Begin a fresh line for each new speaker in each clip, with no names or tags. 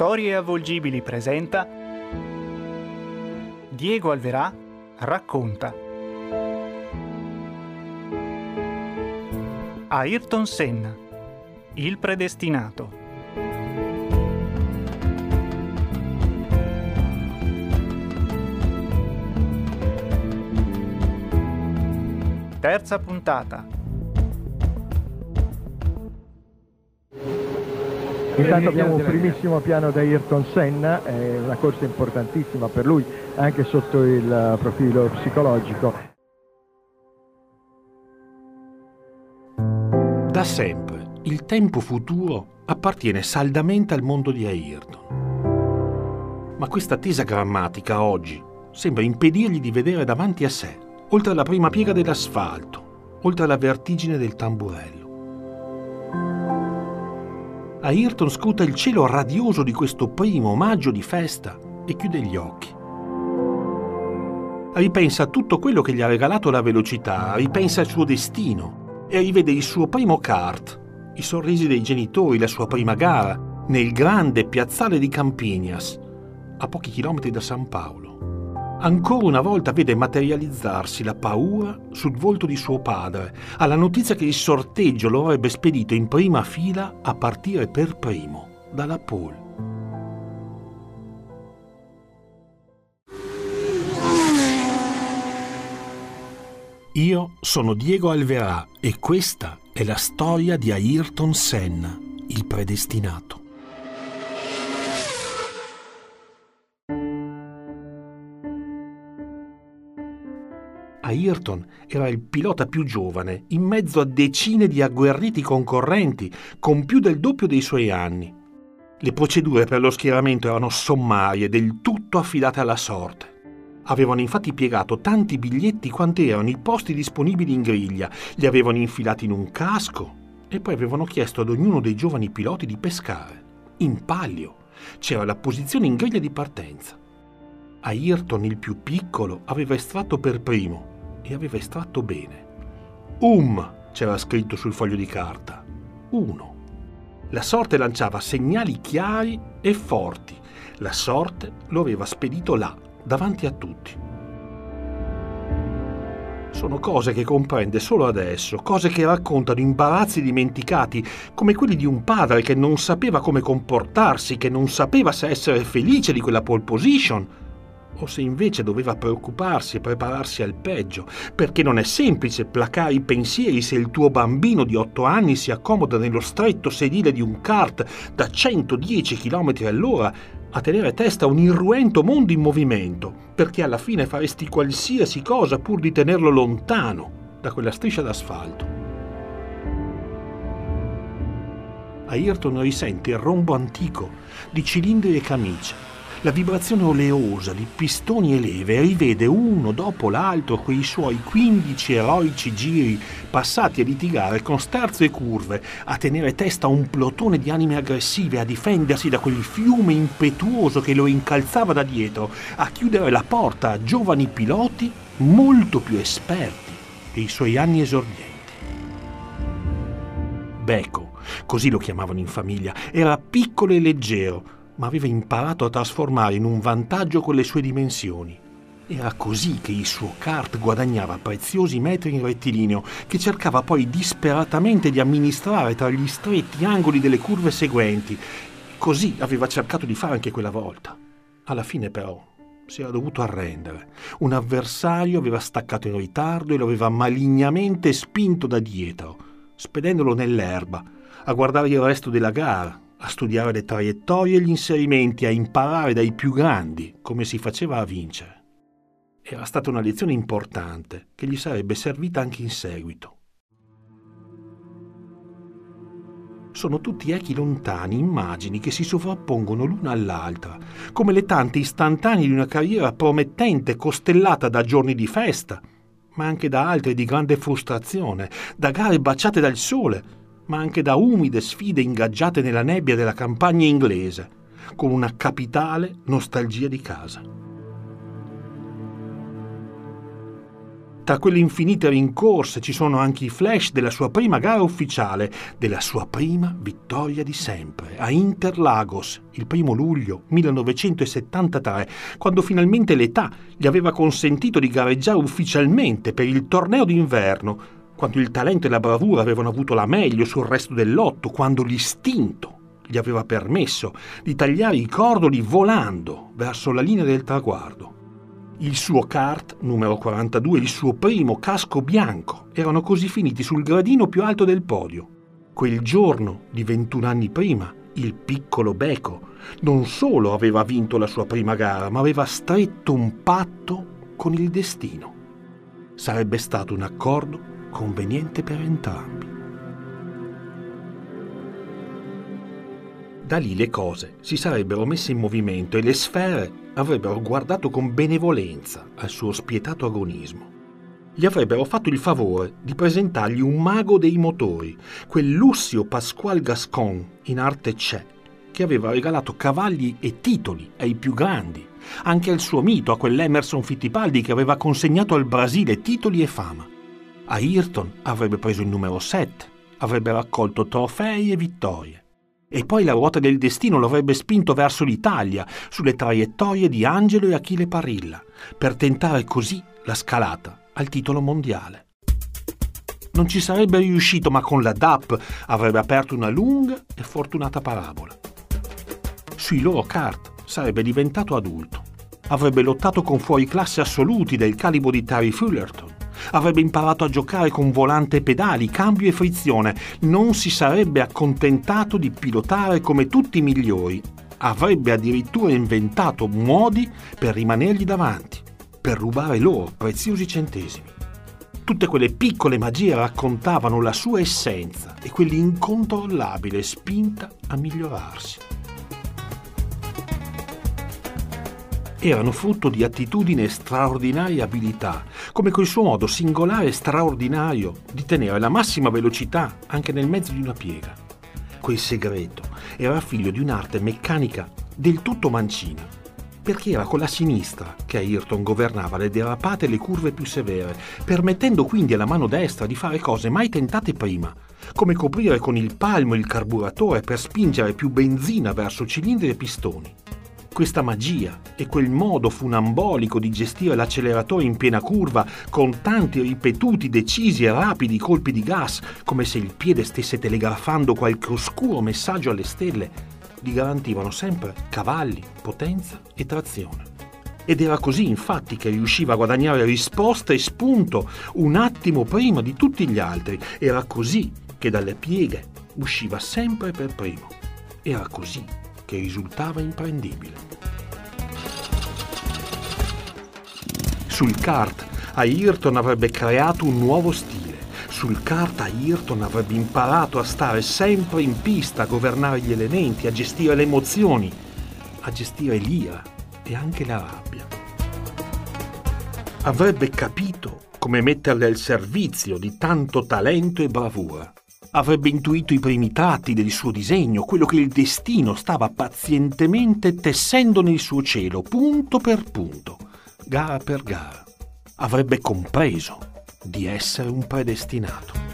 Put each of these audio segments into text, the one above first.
Storie avvolgibili presenta Diego Alverà racconta. Ayrton Senna Il predestinato. Terza puntata
Intanto abbiamo un primissimo piano da Ayrton Senna, è una corsa importantissima per lui anche sotto il profilo psicologico.
Da sempre il tempo futuro appartiene saldamente al mondo di Ayrton. Ma questa tesa grammatica oggi sembra impedirgli di vedere davanti a sé, oltre alla prima piega dell'asfalto, oltre alla vertigine del tamburello. Ayrton scruta il cielo radioso di questo primo maggio di festa e chiude gli occhi. Ripensa a tutto quello che gli ha regalato la velocità, ripensa al suo destino e rivede il suo primo kart, i sorrisi dei genitori, la sua prima gara, nel grande piazzale di Campinas, a pochi chilometri da San Paolo ancora una volta vede materializzarsi la paura sul volto di suo padre, alla notizia che il sorteggio lo avrebbe spedito in prima fila a partire per primo dalla pole. Io sono Diego Alverà e questa è la storia di Ayrton Senna, il predestinato. Ayrton era il pilota più giovane, in mezzo a decine di agguerriti concorrenti, con più del doppio dei suoi anni. Le procedure per lo schieramento erano sommarie, del tutto affidate alla sorte. Avevano infatti piegato tanti biglietti quanti erano i posti disponibili in griglia, li avevano infilati in un casco e poi avevano chiesto ad ognuno dei giovani piloti di pescare. In palio c'era la posizione in griglia di partenza. Ayrton, il più piccolo, aveva estratto per primo e aveva estratto bene. Um c'era scritto sul foglio di carta. Uno. La sorte lanciava segnali chiari e forti. La sorte lo aveva spedito là, davanti a tutti. Sono cose che comprende solo adesso, cose che raccontano imbarazzi dimenticati, come quelli di un padre che non sapeva come comportarsi, che non sapeva se essere felice di quella pole position, o se invece doveva preoccuparsi e prepararsi al peggio, perché non è semplice placare i pensieri se il tuo bambino di 8 anni si accomoda nello stretto sedile di un kart da 110 km all'ora a tenere testa a un irruento mondo in movimento, perché alla fine faresti qualsiasi cosa pur di tenerlo lontano da quella striscia d'asfalto. Ayrton risente il rombo antico di cilindri e camicie la vibrazione oleosa di pistoni e leve rivede uno dopo l'altro quei suoi 15 eroici giri passati a litigare con sterzo e curve, a tenere testa a un plotone di anime aggressive, a difendersi da quel fiume impetuoso che lo incalzava da dietro, a chiudere la porta a giovani piloti molto più esperti dei suoi anni esordienti. Beco, così lo chiamavano in famiglia, era piccolo e leggero, ma aveva imparato a trasformare in un vantaggio quelle sue dimensioni. Era così che il suo kart guadagnava preziosi metri in rettilineo, che cercava poi disperatamente di amministrare tra gli stretti angoli delle curve seguenti. Così aveva cercato di fare anche quella volta. Alla fine però si era dovuto arrendere. Un avversario aveva staccato in ritardo e lo aveva malignamente spinto da dietro, spedendolo nell'erba, a guardare il resto della gara, a studiare le traiettorie e gli inserimenti, a imparare dai più grandi come si faceva a vincere. Era stata una lezione importante che gli sarebbe servita anche in seguito. Sono tutti echi lontani, immagini che si sovrappongono l'una all'altra, come le tante istantanee di una carriera promettente costellata da giorni di festa, ma anche da altre di grande frustrazione, da gare baciate dal sole, ma anche da umide sfide ingaggiate nella nebbia della campagna inglese, con una capitale nostalgia di casa. Tra quelle infinite rincorse ci sono anche i flash della sua prima gara ufficiale, della sua prima vittoria di sempre, a Interlagos, il primo luglio 1973, quando finalmente l'età gli aveva consentito di gareggiare ufficialmente per il torneo d'inverno, quando il talento e la bravura avevano avuto la meglio sul resto del lotto, quando l'istinto gli aveva permesso di tagliare i cordoli volando verso la linea del traguardo. Il suo kart numero 42 il suo primo casco bianco erano così finiti sul gradino più alto del podio. Quel giorno, di 21 anni prima, il piccolo Beco non solo aveva vinto la sua prima gara, ma aveva stretto un patto con il destino. Sarebbe stato un accordo conveniente per entrambi. Da lì le cose si sarebbero messe in movimento e le sfere avrebbero guardato con benevolenza al suo spietato agonismo. Gli avrebbero fatto il favore di presentargli un mago dei motori, quel Lucio Pasquale Gascon in arte c'è, che aveva regalato cavalli e titoli ai più grandi, anche al suo mito, a quell'Emerson Fittipaldi che aveva consegnato al Brasile titoli e fama. Ayrton avrebbe preso il numero 7, avrebbe raccolto trofei e vittorie e poi la ruota del destino lo avrebbe spinto verso l'Italia, sulle traiettorie di Angelo e Achille Parilla, per tentare così la scalata al titolo mondiale. Non ci sarebbe riuscito, ma con la DAP avrebbe aperto una lunga e fortunata parabola. Sui loro kart sarebbe diventato adulto. Avrebbe lottato con fuori classe assoluti del calibro di Terry Fullerton Avrebbe imparato a giocare con volante e pedali, cambio e frizione. Non si sarebbe accontentato di pilotare come tutti i migliori. Avrebbe addirittura inventato modi per rimanergli davanti, per rubare loro preziosi centesimi. Tutte quelle piccole magie raccontavano la sua essenza e quell'incontrollabile spinta a migliorarsi. Erano frutto di attitudine e straordinaria abilità, come quel suo modo singolare e straordinario di tenere la massima velocità anche nel mezzo di una piega. Quel segreto era figlio di un'arte meccanica del tutto mancina, perché era con la sinistra che Ayrton governava le derapate e le curve più severe, permettendo quindi alla mano destra di fare cose mai tentate prima, come coprire con il palmo il carburatore per spingere più benzina verso cilindri e pistoni. Questa magia e quel modo funambolico di gestire l'acceleratore in piena curva con tanti ripetuti, decisi e rapidi colpi di gas, come se il piede stesse telegrafando qualche oscuro messaggio alle stelle, gli garantivano sempre cavalli, potenza e trazione. Ed era così infatti che riusciva a guadagnare risposta e spunto un attimo prima di tutti gli altri. Era così che dalle pieghe usciva sempre per primo. Era così che risultava imprendibile. Sul kart Ayrton avrebbe creato un nuovo stile. Sul kart Ayrton avrebbe imparato a stare sempre in pista, a governare gli elementi, a gestire le emozioni, a gestire l'ira e anche la rabbia. Avrebbe capito come metterle al servizio di tanto talento e bravura avrebbe intuito i primi tratti del suo disegno, quello che il destino stava pazientemente tessendo nel suo cielo, punto per punto, gara per gara. Avrebbe compreso di essere un predestinato.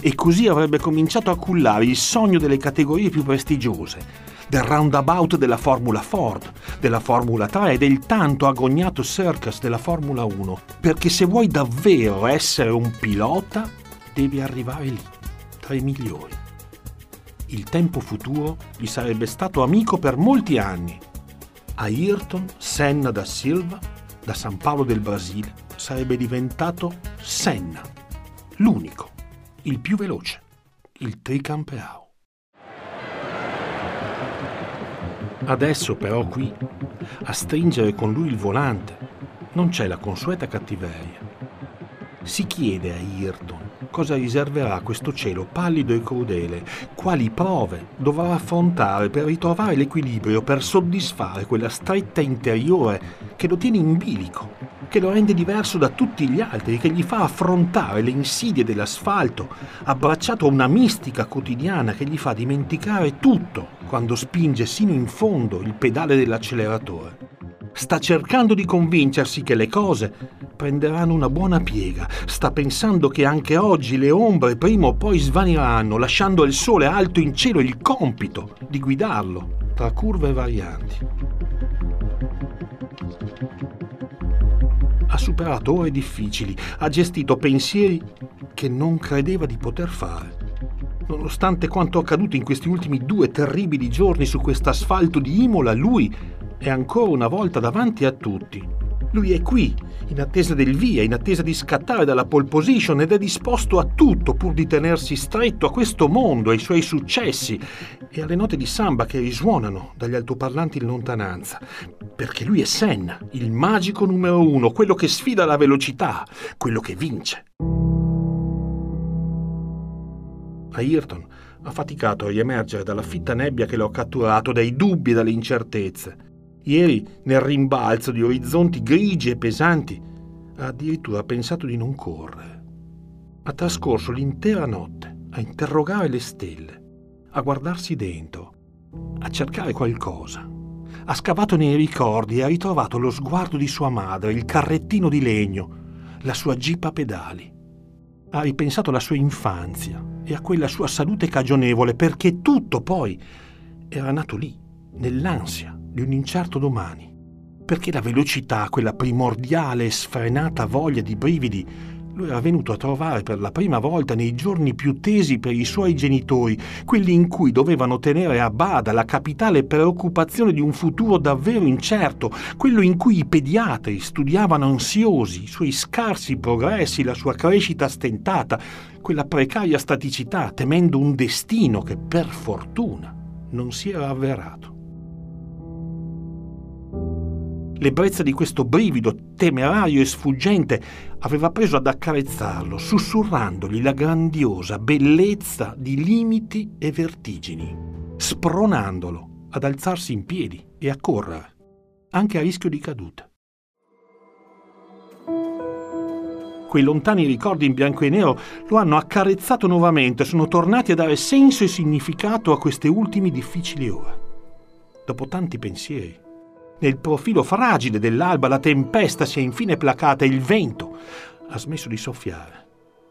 E così avrebbe cominciato a cullare il sogno delle categorie più prestigiose, del roundabout della Formula Ford, della Formula 3 e del tanto agognato circus della Formula 1, perché se vuoi davvero essere un pilota, devi arrivare lì, tra i migliori. Il tempo futuro gli sarebbe stato amico per molti anni. Ayrton Senna da Silva, da San Paolo del Brasile, sarebbe diventato Senna, l'unico, il più veloce, il tricampeao. Adesso però qui, a stringere con lui il volante, non c'è la consueta cattiveria. Si chiede a Ayrton cosa riserverà questo cielo pallido e crudele, quali prove dovrà affrontare per ritrovare l'equilibrio, per soddisfare quella stretta interiore che lo tiene in bilico, che lo rende diverso da tutti gli altri, che gli fa affrontare le insidie dell'asfalto, abbracciato a una mistica quotidiana che gli fa dimenticare tutto quando spinge sino in fondo il pedale dell'acceleratore Sta cercando di convincersi che le cose prenderanno una buona piega. Sta pensando che anche oggi le ombre prima o poi svaniranno, lasciando al sole alto in cielo il compito di guidarlo tra curve varianti. Ha superato ore difficili, ha gestito pensieri che non credeva di poter fare. Nonostante quanto accaduto in questi ultimi due terribili giorni su quest'asfalto di Imola, lui è ancora una volta davanti a tutti. Lui è qui, in attesa del via, in attesa di scattare dalla pole position ed è disposto a tutto pur di tenersi stretto a questo mondo, ai suoi successi e alle note di samba che risuonano dagli altoparlanti in lontananza. Perché lui è Senna, il magico numero uno, quello che sfida la velocità, quello che vince. Ayrton ha faticato a riemergere dalla fitta nebbia che lo ha catturato, dai dubbi e dalle incertezze. Ieri, nel rimbalzo di orizzonti grigi e pesanti, ha addirittura pensato di non correre. Ha trascorso l'intera notte a interrogare le stelle, a guardarsi dentro, a cercare qualcosa. Ha scavato nei ricordi e ha ritrovato lo sguardo di sua madre, il carrettino di legno, la sua jeep a pedali. Ha ripensato alla sua infanzia e a quella sua salute cagionevole perché tutto poi era nato lì, nell'ansia di un incerto domani, perché la velocità, quella primordiale e sfrenata voglia di brividi, lo era venuto a trovare per la prima volta nei giorni più tesi per i suoi genitori, quelli in cui dovevano tenere a bada la capitale preoccupazione di un futuro davvero incerto, quello in cui i pediatri studiavano ansiosi i suoi scarsi progressi, la sua crescita stentata, quella precaria staticità, temendo un destino che per fortuna non si era avverato. L'ebbrezza di questo brivido temerario e sfuggente aveva preso ad accarezzarlo, sussurrandogli la grandiosa bellezza di limiti e vertigini, spronandolo ad alzarsi in piedi e a correre, anche a rischio di caduta. Quei lontani ricordi in bianco e nero lo hanno accarezzato nuovamente, sono tornati a dare senso e significato a queste ultime difficili ore. Dopo tanti pensieri, nel profilo fragile dell'alba la tempesta si è infine placata e il vento ha smesso di soffiare.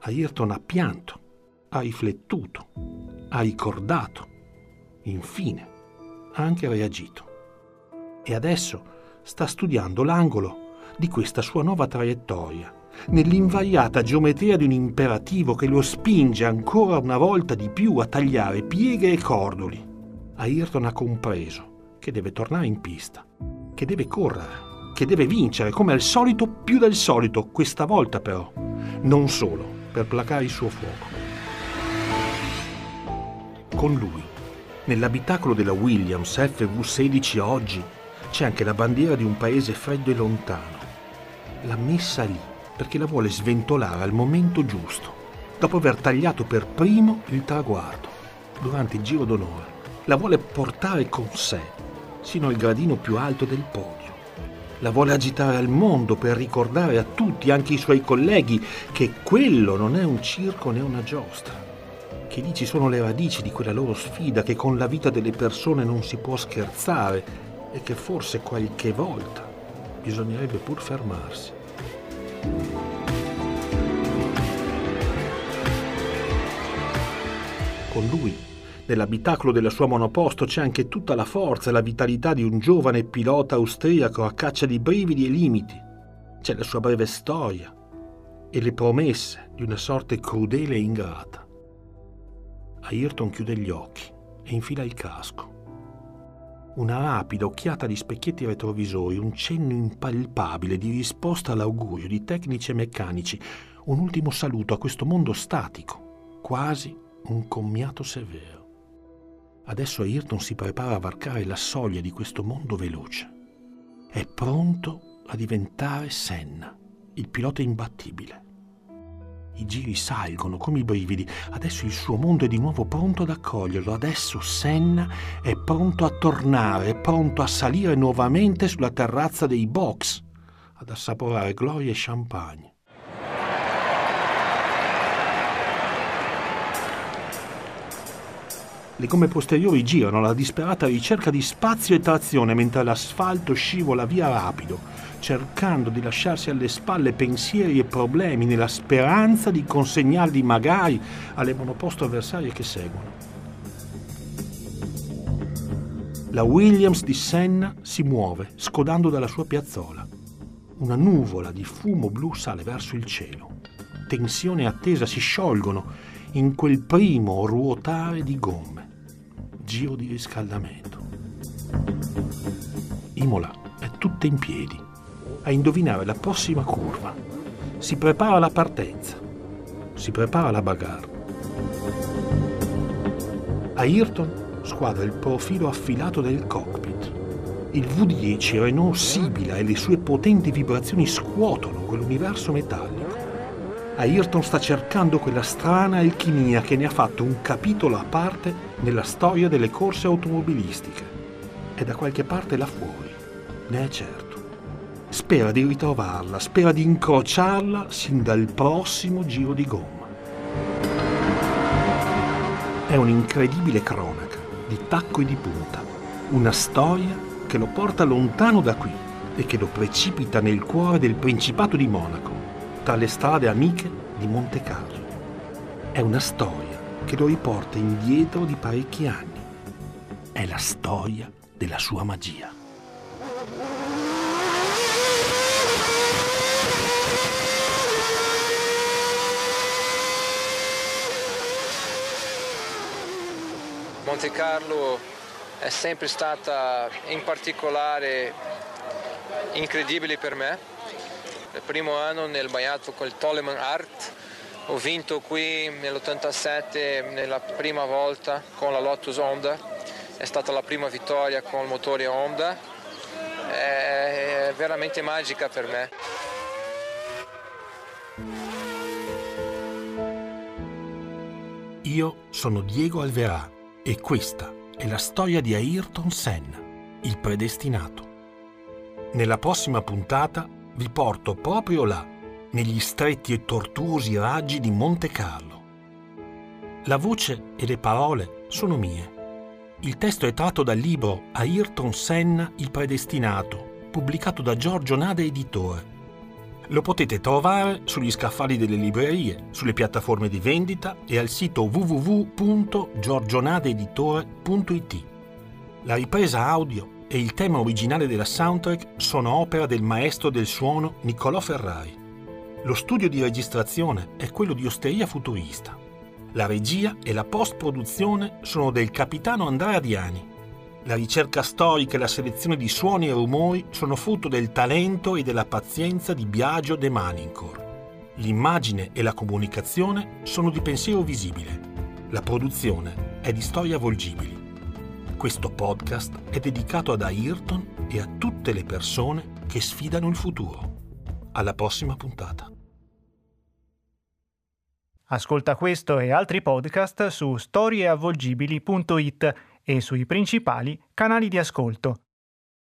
Ayrton ha pianto, ha riflettuto, ha ricordato, infine ha anche reagito. E adesso sta studiando l'angolo di questa sua nuova traiettoria, nell'invariata geometria di un imperativo che lo spinge ancora una volta di più a tagliare pieghe e cordoli. Ayrton ha compreso che deve tornare in pista, che deve correre, che deve vincere, come al solito, più del solito, questa volta però, non solo per placare il suo fuoco. Con lui, nell'abitacolo della Williams FV16 oggi, c'è anche la bandiera di un paese freddo e lontano. L'ha messa lì perché la vuole sventolare al momento giusto, dopo aver tagliato per primo il traguardo, durante il giro d'onore. La vuole portare con sé sino al gradino più alto del podio. La vuole agitare al mondo per ricordare a tutti, anche i suoi colleghi, che quello non è un circo né una giostra, che lì ci sono le radici di quella loro sfida, che con la vita delle persone non si può scherzare e che forse qualche volta bisognerebbe pur fermarsi. Con lui Nell'abitacolo della sua monoposto c'è anche tutta la forza e la vitalità di un giovane pilota austriaco a caccia di brividi e limiti. C'è la sua breve storia e le promesse di una sorte crudele e ingrata. Ayrton chiude gli occhi e infila il casco. Una rapida occhiata di specchietti retrovisori, un cenno impalpabile di risposta all'augurio di tecnici e meccanici, un ultimo saluto a questo mondo statico, quasi un commiato severo. Adesso Ayrton si prepara a varcare la soglia di questo mondo veloce. È pronto a diventare Senna, il pilota imbattibile. I giri salgono come i brividi. Adesso il suo mondo è di nuovo pronto ad accoglierlo. Adesso Senna è pronto a tornare, è pronto a salire nuovamente sulla terrazza dei box, ad assaporare gloria e champagne. Le gomme posteriori girano alla disperata ricerca di spazio e trazione mentre l'asfalto scivola via rapido, cercando di lasciarsi alle spalle pensieri e problemi nella speranza di consegnarli magari alle monoposto avversarie che seguono. La Williams di Senna si muove, scodando dalla sua piazzola. Una nuvola di fumo blu sale verso il cielo. Tensione e attesa si sciolgono in quel primo ruotare di gomme giro di riscaldamento. Imola è tutta in piedi, a indovinare la prossima curva. Si prepara la partenza, si prepara la bagarre. Ayrton squadra il profilo affilato del cockpit. Il V10 Renault sibila e le sue potenti vibrazioni scuotono quell'universo metallico. Ayrton sta cercando quella strana alchimia che ne ha fatto un capitolo a parte nella storia delle corse automobilistiche. E da qualche parte là fuori, ne è certo. Spera di ritrovarla, spera di incrociarla sin dal prossimo giro di gomma. È un'incredibile cronaca, di tacco e di punta, una storia che lo porta lontano da qui e che lo precipita nel cuore del Principato di Monaco tra le strade amiche di Monte Carlo. È una storia che lo riporta indietro di parecchi anni. È la storia della sua magia.
Monte Carlo è sempre stata in particolare incredibile per me il primo anno nel bagnato col Toleman Art, ho vinto qui nell'87 nella prima volta con la Lotus Honda, è stata la prima vittoria con il motore Honda, è veramente magica per me.
Io sono Diego Alverà e questa è la storia di Ayrton Senna, il predestinato. Nella prossima puntata vi porto proprio là, negli stretti e tortuosi raggi di Monte Carlo. La voce e le parole sono mie. Il testo è tratto dal libro Ayrton Senna, il predestinato, pubblicato da Giorgio Nada Editore. Lo potete trovare sugli scaffali delle librerie, sulle piattaforme di vendita e al sito www.giorgionadeeditore.it. La ripresa audio e il tema originale della soundtrack sono opera del maestro del suono Niccolò Ferrari. Lo studio di registrazione è quello di Osteria Futurista. La regia e la post-produzione sono del capitano Andrea Diani. La ricerca storica e la selezione di suoni e rumori sono frutto del talento e della pazienza di Biagio De Manincor. L'immagine e la comunicazione sono di pensiero visibile. La produzione è di storia volgibili. Questo podcast è dedicato ad Ayrton e a tutte le persone che sfidano il futuro. Alla prossima puntata.
Ascolta questo e altri podcast su storieavvolgibili.it e sui principali canali di ascolto.